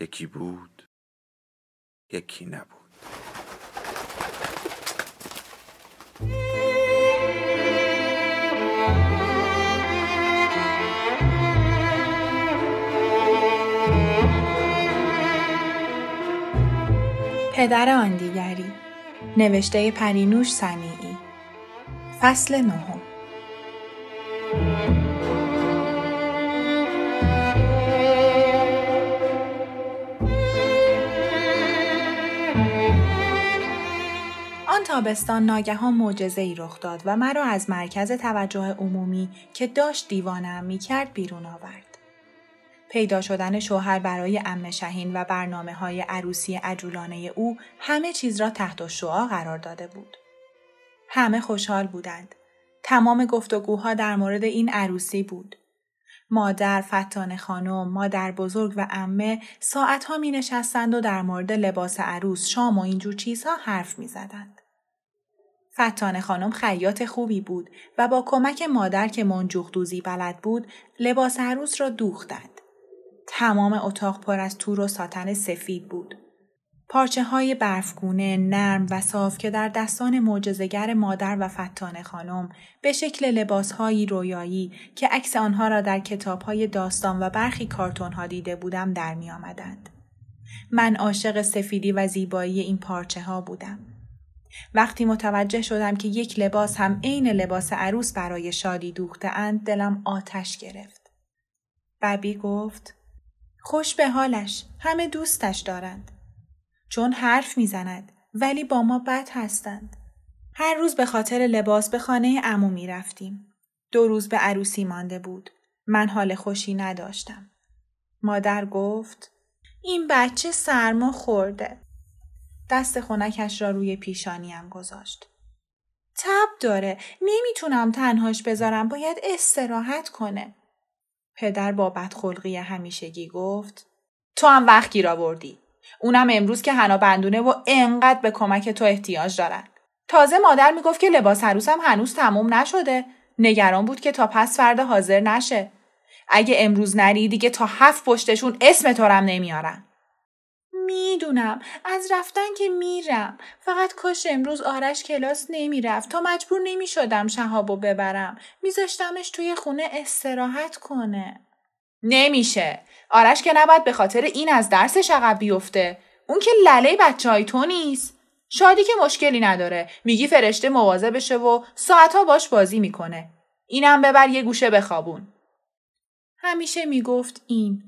یکی بود یکی نبود. پدر آن دیگری نوشته پرینوش سمیعی فصل نهم. تابستان ناگهان معجزه ای رخ داد و مرا از مرکز توجه عمومی که داشت دیوانم می کرد بیرون آورد. پیدا شدن شوهر برای ام شهین و برنامه های عروسی عجولانه او همه چیز را تحت شعا قرار داده بود. همه خوشحال بودند. تمام گفتگوها در مورد این عروسی بود. مادر، فتان خانم، مادر بزرگ و امه ساعتها می نشستند و در مورد لباس عروس، شام و اینجور چیزها حرف می زدند. فتانه خانم خیاط خوبی بود و با کمک مادر که منجوخ دوزی بلد بود لباس عروس را دوختند. تمام اتاق پر از تور و ساتن سفید بود. پارچه های برفگونه نرم و صاف که در دستان معجزهگر مادر و فتانه خانم به شکل لباس های رویایی که عکس آنها را در کتاب های داستان و برخی کارتون ها دیده بودم در می آمدند. من عاشق سفیدی و زیبایی این پارچه ها بودم. وقتی متوجه شدم که یک لباس هم عین لباس عروس برای شادی دوخته اند دلم آتش گرفت. ببی گفت خوش به حالش همه دوستش دارند. چون حرف می‌زند ولی با ما بد هستند. هر روز به خاطر لباس به خانه امو می رفتیم. دو روز به عروسی مانده بود. من حال خوشی نداشتم. مادر گفت این بچه سرما خورده. دست خونکش را روی پیشانیم گذاشت. تب داره. نمی‌تونم تنهاش بذارم. باید استراحت کنه. پدر با بدخلقی همیشگی گفت تو هم وقت گیر آوردی. اونم امروز که هنا بندونه و انقدر به کمک تو احتیاج دارن. تازه مادر می‌گفت که لباس عروسم هنوز تموم نشده. نگران بود که تا پس فردا حاضر نشه. اگه امروز نری دیگه تا هفت پشتشون اسم تو رم نمیارن. می‌دونم. از رفتن که میرم. فقط کاش امروز آرش کلاس نمی‌رفت. تا مجبور نمی‌شدم شهابو ببرم. میذاشتمش توی خونه استراحت کنه. نمیشه. آرش که نباید به خاطر این از درسش عقب بیفته. اون که لله بچه های تو نیست. شادی که مشکلی نداره. میگی فرشته موازه بشه و ساعتها باش بازی می‌کنه. اینم ببر یه گوشه بخوابون. همیشه می‌گفت این.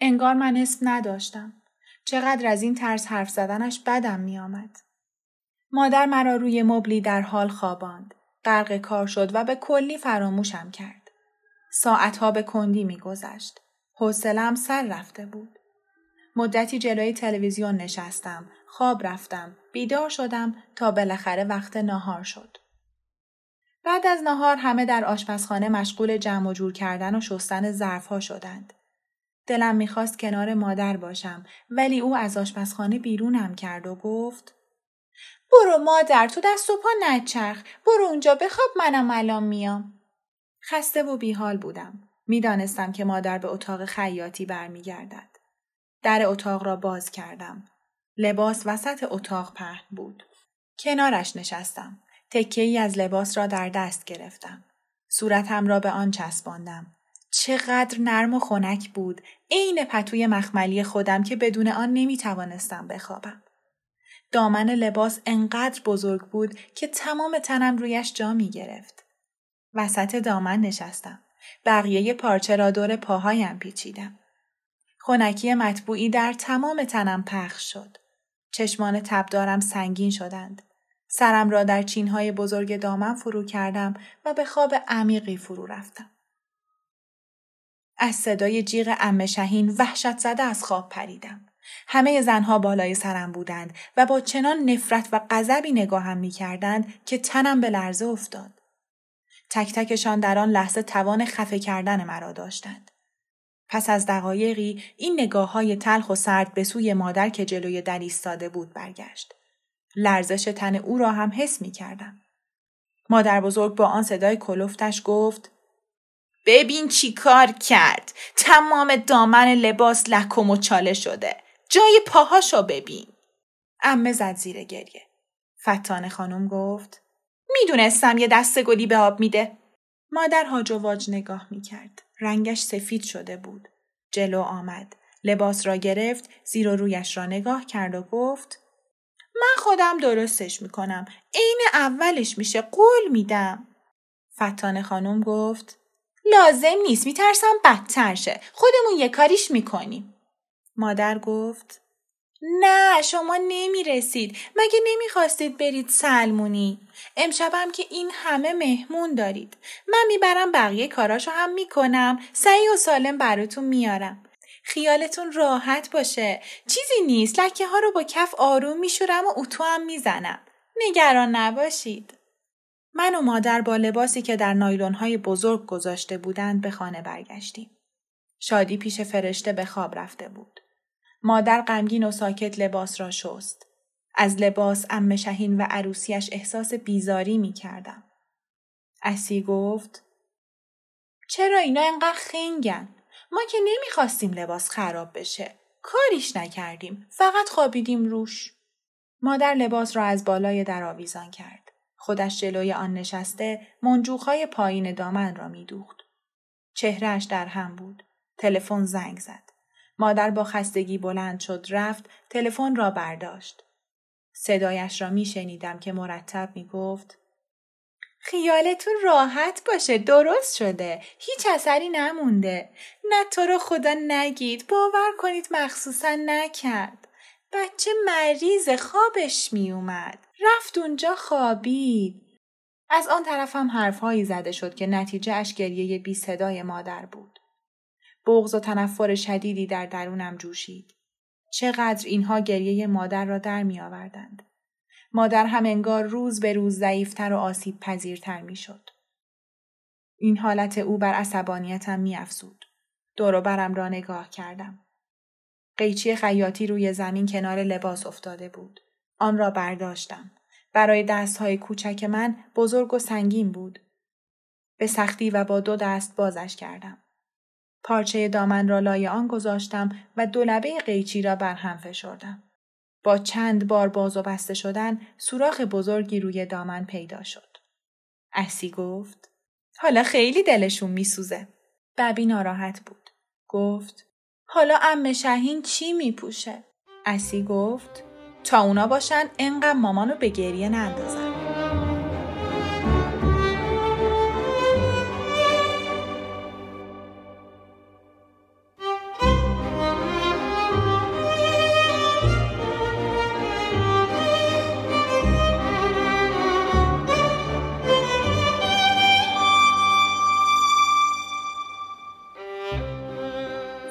انگار من اسم نداشتم. چقدر از این ترس حرف زدنش بدم می آمد. مادر مرا روی مبلی در حال خواباند. غرق کار شد و به کلی فراموشم کرد. ساعتها به کندی می گذشت. حوصلم سر رفته بود. مدتی جلوی تلویزیون نشستم. خواب رفتم. بیدار شدم تا بالاخره وقت ناهار شد. بعد از ناهار همه در آشپزخانه مشغول جمع و جور کردن و شستن ظرفها شدند. دلم می‌خواست کنار مادر باشم ولی او از آشپزخانه بیرونم کرد و گفت برو مادر تو دست و پا نچرخ برو اونجا بخواب منم الان میام. خسته و بیحال بودم. می‌دانستم که مادر به اتاق خیاطی برمیگردد. در اتاق را باز کردم. لباس وسط اتاق پهن بود. کنارش نشستم. تکه ای از لباس را در دست گرفتم. صورتم را به آن چسباندم. چقدر نرم و خنک بود عین پتوی مخملی خودم که بدون آن نمی توانستم بخوابم دامن لباس انقدر بزرگ بود که تمام تنم رویش جا می گرفت. وسط دامن نشستم. بقیه پارچه را دور پاهایم پیچیدم. خونکی مطبوعی در تمام تنم پخش شد. چشمان تبدارم سنگین شدند. سرم را در چینهای بزرگ دامن فرو کردم و به خواب عمیقی فرو رفتم. از صدای جیغ ام شهین وحشت زده از خواب پریدم. همه زنها بالای سرم بودند و با چنان نفرت و غضبی نگاهم می کردند که تنم به لرزه افتاد. تک تکشان در آن لحظه توان خفه کردن مرا داشتند. پس از دقایقی این نگاه های تلخ و سرد به سوی مادر که جلوی در ایستاده بود برگشت. لرزش تن او را هم حس می کردم. مادر بزرگ با آن صدای کلفتش گفت ببین چی کار کرد. تمام دامن لباس لکم و چاله شده. جای پاهاشو ببین. امه زد زیر گریه. فتانه خانم گفت می‌دونستم یه دست گلی به آب میده. مادر هاج و واج نگاه می‌کرد. رنگش سفید شده بود. جلو آمد. لباس را گرفت زیر و رویش را نگاه کرد و گفت من خودم درستش می‌کنم. عین اولش میشه قول میدم. فتانه خانم گفت لازم نیست میترسم بدتر شه. خودمون یه کاریش می‌کنیم. مادر گفت نه شما نمی‌رسید. مگه نمی‌خواستید برید سلمونی؟ امشبم که این همه مهمون دارید. من می‌برم بقیه کاراشو هم می‌کنم. سعی و سالم براتون میارم خیالتون راحت باشه. چیزی نیست. لکه ها رو با کف آروم میشورم و اتو هم می‌زنم. نگران نباشید. من و مادر با لباسی که در نایلون های بزرگ گذاشته بودند به خانه برگشتیم شادی پیش فرشته به خواب رفته بود مادر غمگین و ساکت لباس را شست. از لباس ام شهین و عروسیش احساس بیزاری می کردم. اسی گفت چرا اینا انقدر خنگن؟ ما که نمی‌خواستیم لباس خراب بشه. کاریش نکردیم. فقط خوابیدیم روش. مادر لباس را از بالای در آویزان کرد. خودش جلوی آن نشسته منجوخهای پایین دامن را میدوخت. چهرهش در هم بود. تلفن زنگ زد. مادر با خستگی بلند شد رفت تلفن را برداشت. صدایش را می شنیدم که مرتب می گفت خیالتون راحت باشه درست شده هیچ اثری نمونده نه تو رو خدا نگید باور کنید مخصوصا نکرد بچه مریض خوابش می اومد رفت اونجا خوابید از آن طرف هم حرفهایی زده شد که نتیجه اش گریه بی صدای مادر بود بغض و تنفر شدیدی در درونم جوشید. چقدر اینها گریه مادر را در می آوردند. مادر هم انگار روز به روز ضعیفتر و آسیب پذیرتر می شد. این حالت او بر عصبانیتم می افسود. دور برم را نگاه کردم. قیچی خیاطی روی زمین کنار لباس افتاده بود. آن را برداشتم. برای دستهای کوچک من بزرگ و سنگین بود. به سختی و با دو دست بازش کردم. پارچه دامن را لای آن گذاشتم و دو لبه قیچی را بر هم فشردم. با چند بار باز و بسته شدن سوراخ بزرگی روی دامن پیدا شد. اسی گفت حالا خیلی دلشون میسوزه. ببی ناراحت بود. گفت حالا ام شهین چی میپوشه؟ اسی گفت اونا باشن انقدر مامانو به گریه نندازن.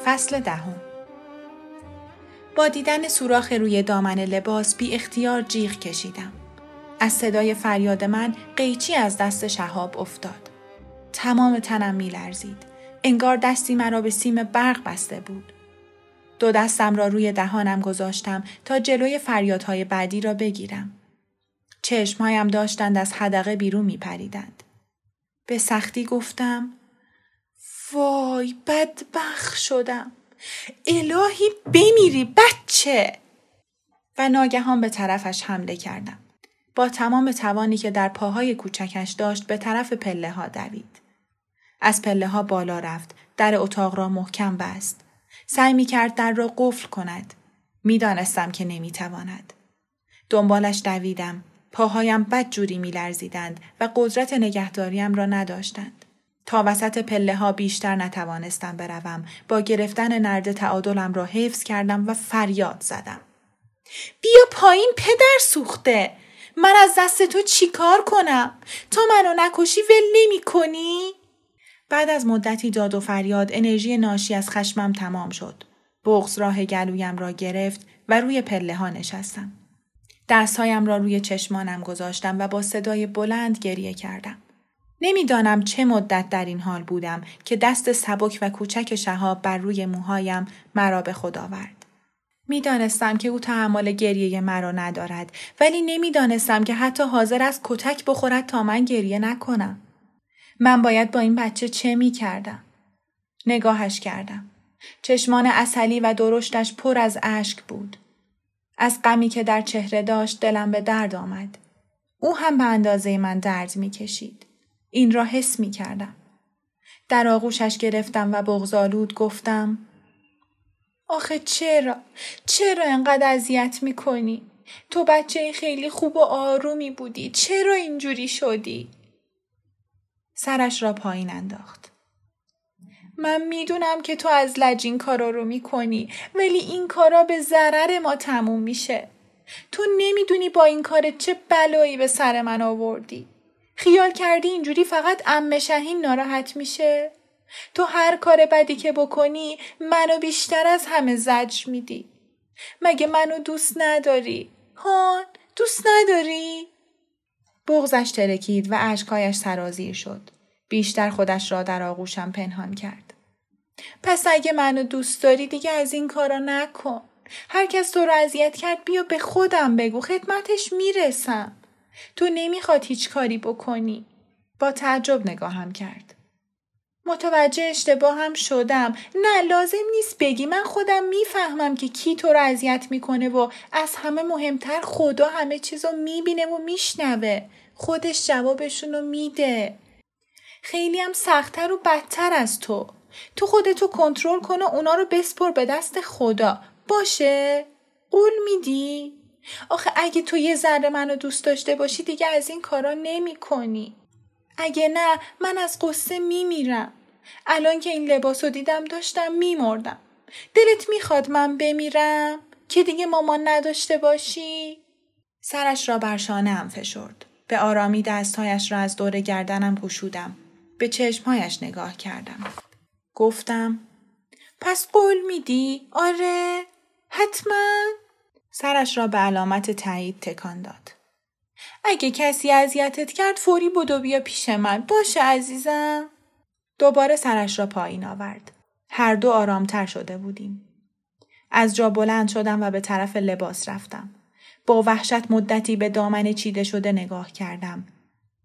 فصل دهم با دیدن سوراخ روی دامن لباس بی اختیار جیغ کشیدم. از صدای فریاد من قیچی از دست شهاب افتاد. تمام تنم می لرزید. انگار دستی مرا به سیم برق بسته بود. دو دستم را روی دهانم گذاشتم تا جلوی فریادهای بعدی را بگیرم. چشمهایم داشتند از حدقه بیرون می پریدند. به سختی گفتم وای بدبخ شدم الهی بمیری بچه. و ناگهان به طرفش حمله کردم. با تمام توانی که در پاهای کوچکش داشت به طرف پله ها دوید. از پله ها بالا رفت در اتاق را محکم بست. سعی می کرد در را قفل کند. می‌دانستم که نمی‌تواند دنبالش دویدم. پاهایم بد جوری می لرزیدند و قدرت نگهداریم را نداشتند. تا وسط پله ها بیشتر نتوانستم بروم با گرفتن نرد تعادلم را حفظ کردم و فریاد زدم بیا پایین پدر سوخته من از دست تو چیکار کنم تا منو نکشی ول نمی کنی؟ بعد از مدتی داد و فریاد انرژی ناشی از خشمم تمام شد. بغز راه گلویم را گرفت و روی پله ها نشستم. دستهایم را روی چشمانم گذاشتم و با صدای بلند گریه کردم. نمی‌دانم چه مدت در این حال بودم که دست سبک و کوچک شهاب بر روی موهایم مرا به خود آورد. می‌دانستم که او تحمل گریه مرا ندارد ولی نمی‌دانستم که حتی حاضر است کتک بخورد تا من گریه نکنم. من باید با این بچه چه می کردم؟ نگاهش کردم. چشمان اصلی و درشتش پر از اشک بود. از غمی که در چهره داشت دلم به درد آمد. او هم به اندازه من درد می کشید. این را حس می کردم. در آغوشش گرفتم و بغزالود گفتم آخه چرا؟ چرا انقدر اذیت می کنی؟ تو بچه خیلی خوب و آرومی بودی. چرا اینجوری شدی؟ سرش را پایین انداخت. من می‌دونم که تو از لج این کارا رو می‌کنی ولی این کارا به ضرر ما تموم میشه. تو نمی‌دونی با این کار چه بلایی به سر من آوردی. خیال کردی اینجوری فقط ام شهین ناراحت میشه؟ تو هر کار بدی که بکنی منو بیشتر از همه زجر میدی. مگه منو دوست نداری؟ هان دوست نداری؟ بغزش ترکید و اشکایش سرازیر شد. بیشتر خودش را در آغوشم پنهان کرد. پس اگه منو دوست داری دیگه از این کارا نکن. هر کس تو رو اذیت کرد بیا به خودم بگو خدمتش می‌رسم. تو نمی‌خواد هیچ کاری بکنی. با تعجب نگاهم کرد. متوجه اشتباه هم شدم. نه لازم نیست بگی من خودم می‌فهمم که کی تو رو اذیت می‌کنه و از همه مهمتر خدا همه چیزو می‌بینه و میشنوه. خودش جوابشونو میده. خیلی هم سختتر و بدتر از تو. تو خودتو کنترل کن و اونا رو بسپر به دست خدا. باشه؟ قول میدی؟ آخه اگه تو یه ذره منو دوست داشته باشی دیگه از این کارا نمی کنی. اگه نه من از قصه میمیرم. الان که این لباس رو دیدم داشتم میمردم. دلت می‌خواد من بمیرم؟ که دیگه مامان نداشته باشی؟ سرش را بر شانه فشرد. به آرامی دستهایش را از دور گردنم گشودم. به چشمهایش نگاه کردم. گفتم پس قول میدی؟ آره؟ حتما؟ سرش را به علامت تایید تکان داد. اگه کسی اذیتت کرد فوری بدو بیا پیش من. باشه عزیزم. دوباره سرش را پایین آورد. هر دو آرامتر شده بودیم. از جا بلند شدم و به طرف لباس رفتم. با وحشت مدتی به دامن چیده شده نگاه کردم.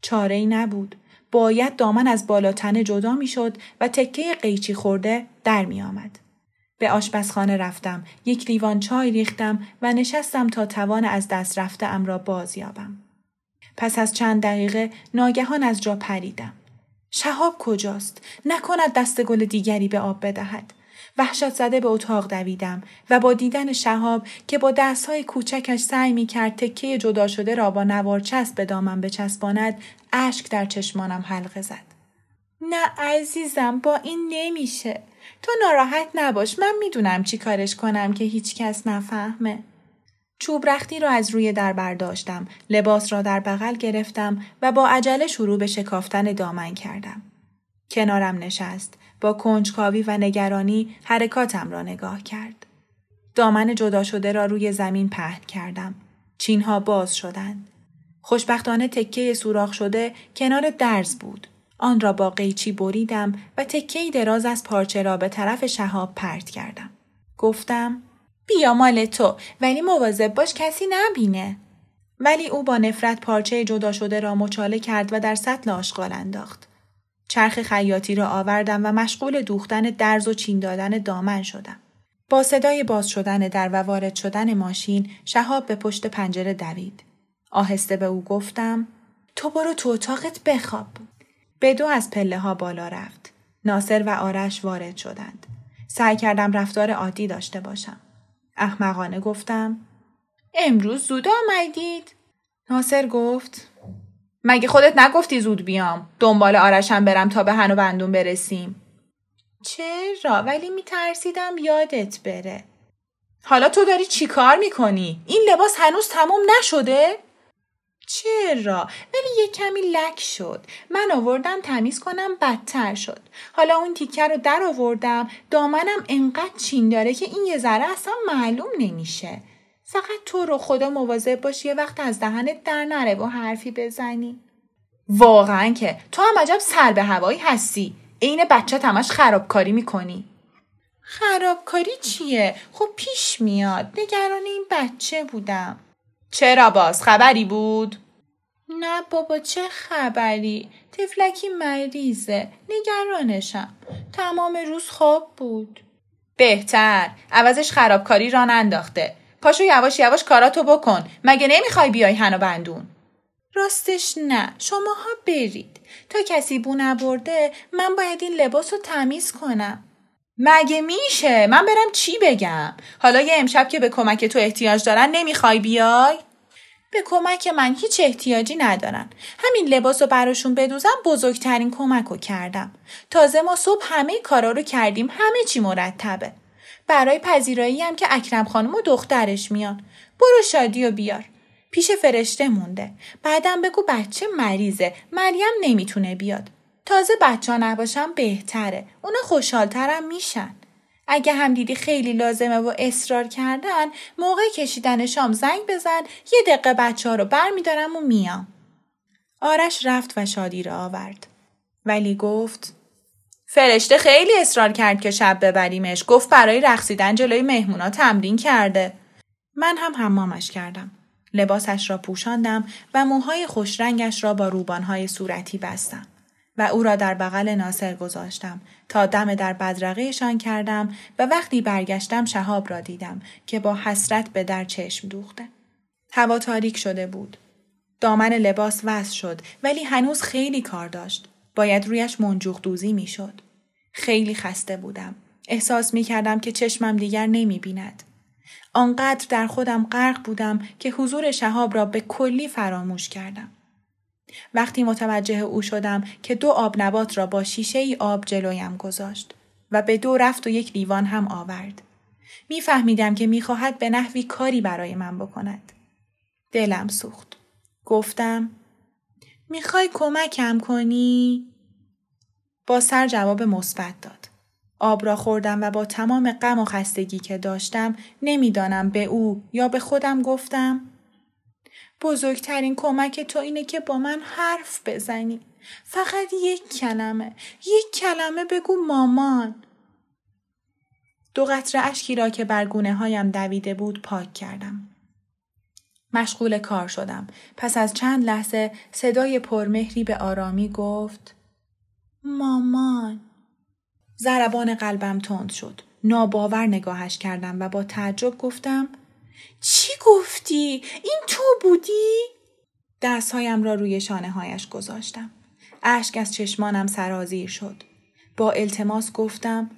چاره ای نبود. باید دامن از بالاتنه جدا می شد و تکه قیچی خورده در می آمد. به آشپزخانه رفتم، یک لیوان چای ریختم و نشستم تا توان از دست رفته ام را بازیابم. پس از چند دقیقه ناگهان از جا پریدم. شهاب کجاست؟ نکند دست گل دیگری به آب بدهد. وحشت زده به اتاق دویدم و با دیدن شهاب که با دستهای کوچکش سعی می کرد تکه جدا شده را با نوار چسب به دامم بچسباند اشک در چشمانم حلقه زد. نه عزیزم با این نمیشه. تو ناراحت نباش من می‌دونم چی کارش کنم که هیچ کس نفهمه. چوب رختی را از روی در برداشتم، لباس را در بغل گرفتم و با عجله شروع به شکافتن دامن کردم. کنارم نشست، با کنجکاوی و نگرانی حرکاتم را نگاه کرد. دامن جدا شده را روی زمین پهن کردم. چینها باز شدند. خوشبختانه تکه سوراخ شده کنار درز بود. آن را با قیچی بریدم و تکه دراز از پارچه را به طرف شهاب پرت کردم. گفتم بیا مال تو ولی مواظب باش کسی نبینه. ولی او با نفرت پارچه جدا شده را مچاله کرد و در سطل آشغال انداخت. چرخ خیاطی را آوردم و مشغول دوختن درز و چین دادن دامن شدم. با صدای باز شدن در و وارد شدن ماشین شهاب به پشت پنجره دوید. آهسته به او گفتم تو برو تو اتاقت بخواب. به دو از پله ها بالا رفت. ناصر و آرش وارد شدند. سعی کردم رفتار عادی داشته باشم. احمقانه گفتم امروز زود آمدید؟ ناصر گفت مگه خودت نگفتی زود بیام دنبال آرشم برم تا به هن و بندون برسیم چرا ولی میترسیدم یادت بره حالا تو داری چی کار می‌کنی؟ این لباس هنوز تموم نشده؟ چرا؟ ولی یک کمی لک شد. من آوردم تمیز کنم بدتر شد. حالا اون تیکه رو در آوردم دامنم انقدر چین داره که این یه ذره اصلا معلوم نمیشه. فقط تو رو خدا مواظب باش یه وقت از دهنت در نره و حرفی بزنی. واقعا که تو هم عجب سر به هوایی هستی. عین بچه تمش خرابکاری می‌کنی. خرابکاری چیه؟ خب پیش میاد. نگران این بچه بودم. چرا باز خبری بود؟ نه بابا چه خبری؟ تفلکی مریضه. نگرانشم. تمام روز خواب بود. بهتر. عوضش خرابکاری را انداخته. پاشو یواش یواش کاراتو بکن. مگه نمی‌خوای بیای هنو بندون؟ راستش نه. شماها برید. تا کسی بو نبرده من باید این لباس رو تمیز کنم. مگه میشه؟ من برم چی بگم؟ حالا یه امشب که به کمک تو احتیاج دارن نمی‌خوای بیای؟ به کمک من هیچ احتیاجی ندارن. همین لباس رو براشون بدوزم بزرگترین کمک رو کردم. تازه ما صبح همه کارا رو کردیم همه چی مرتبه. برای پذیرایی هم که اکرم خانم و دخترش میان. برو شادی و بیار. پیش فرشته مونده. بعدم بگو بچه مریضه. مریم نمی‌تونه بیاد. تازه بچه ها نباشم بهتره. اونا خوشحالترم میشن. اگه هم دیدی خیلی لازمه و اصرار کردن موقع کشیدن شام زنگ بزن یه دقیقه بچه ها رو بر میدارم و میام. آرش رفت و شادی را آورد. ولی گفت فرشته خیلی اصرار کرد که شب ببریمش. گفت برای رقصیدن جلوی مهمونا تمرین کرده. من هم حمامش کردم. لباسش را پوشاندم و موهای خوشرنگش را با روبانهای صورتی بستم. و او را در بغل ناصر گذاشتم تا دم در بدرقهشان کردم و وقتی برگشتم شهاب را دیدم که با حسرت به در چشم دوخته. هوا تاریک شده بود. دامن لباس وز شد ولی هنوز خیلی کار داشت. باید رویش منجوخ دوزی می شد. خیلی خسته بودم. احساس می کردم که چشمم دیگر نمی بیند. آنقدر در خودم غرق بودم که حضور شهاب را به کلی فراموش کردم. وقتی متوجه او شدم که دو آب نبات را با شیشه ای آب جلویم گذاشت و به دو رفت و یک لیوان هم آورد. میفهمیدم که می‌خواهد به نحوی کاری برای من بکند. دلم سوخت. گفتم می‌خوای کمکم کنی؟ با سر جواب مثبت داد. آب را خوردم و با تمام غم و خستگی که داشتم نمی‌دانم به او یا به خودم گفتم بزرگترین کمک تو اینه که با من حرف بزنی. فقط یک کلمه. یک کلمه بگو مامان. دو قطره اشکی را که بر گونه هایم دویده بود پاک کردم. مشغول کار شدم. پس از چند لحظه صدای پرمهری به آرامی گفت مامان. ضربان قلبم تند شد. ناباور نگاهش کردم و با تعجب گفتم چی گفتی؟ این تو بودی؟ دستهایم را روی شانه هایش گذاشتم. اشک از چشمانم سرازیر شد. با التماس گفتم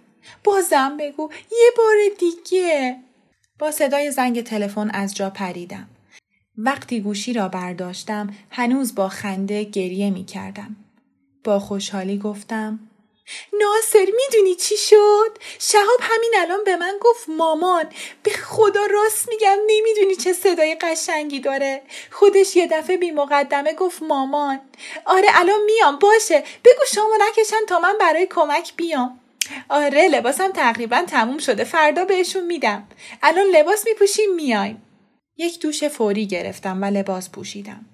بازم بگو یه بار دیگه. با صدای زنگ تلفن از جا پریدم. وقتی گوشی را برداشتم هنوز با خنده گریه می کردم. با خوشحالی گفتم ناصر می‌دونی چی شد؟ شهاب همین الان به من گفت مامان. به خدا راست میگم نمی‌دونی چه صدای قشنگی داره. خودش یه دفعه بی مقدمه گفت مامان. آره الان میام باشه. بگو شما نکشن تا من برای کمک بیام. آره لباسم تقریبا تموم شده. فردا بهشون میدم. الان لباس میپوشیم میایم. یک دوش فوری گرفتم و لباس پوشیدم.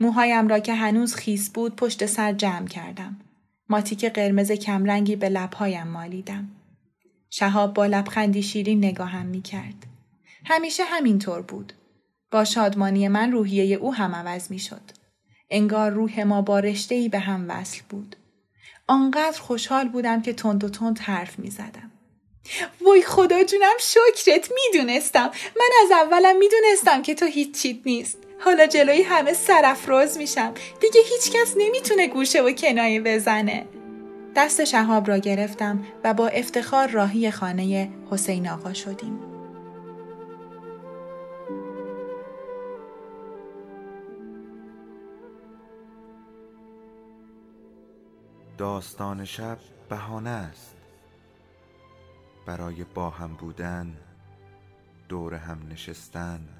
موهایم را که هنوز خیس بود پشت سر جمع کردم. ماتیک قرمز کمرنگی به لبهایم مالیدم. شهاب با لبخندی شیرین نگاهم می کرد. همیشه همینطور بود. با شادمانی من روحیه او هم عوض می شد. انگار روح ما با رشته به هم وصل بود. آنقدر خوشحال بودم که تند و تند حرف می زدم. وای خدا جونم شکرت می‌دونستم من از اولم می‌دونستم که تو هیچ نیست حالا جلوی همه سرافراز میشم. دیگه هیچکس نمی‌تونه گوشه و کنایه بزنه. دست شهاب را گرفتم و با افتخار راهی خانه حسین آقا شدیم. داستان شب بهانه است. برای با هم بودن دور هم نشستن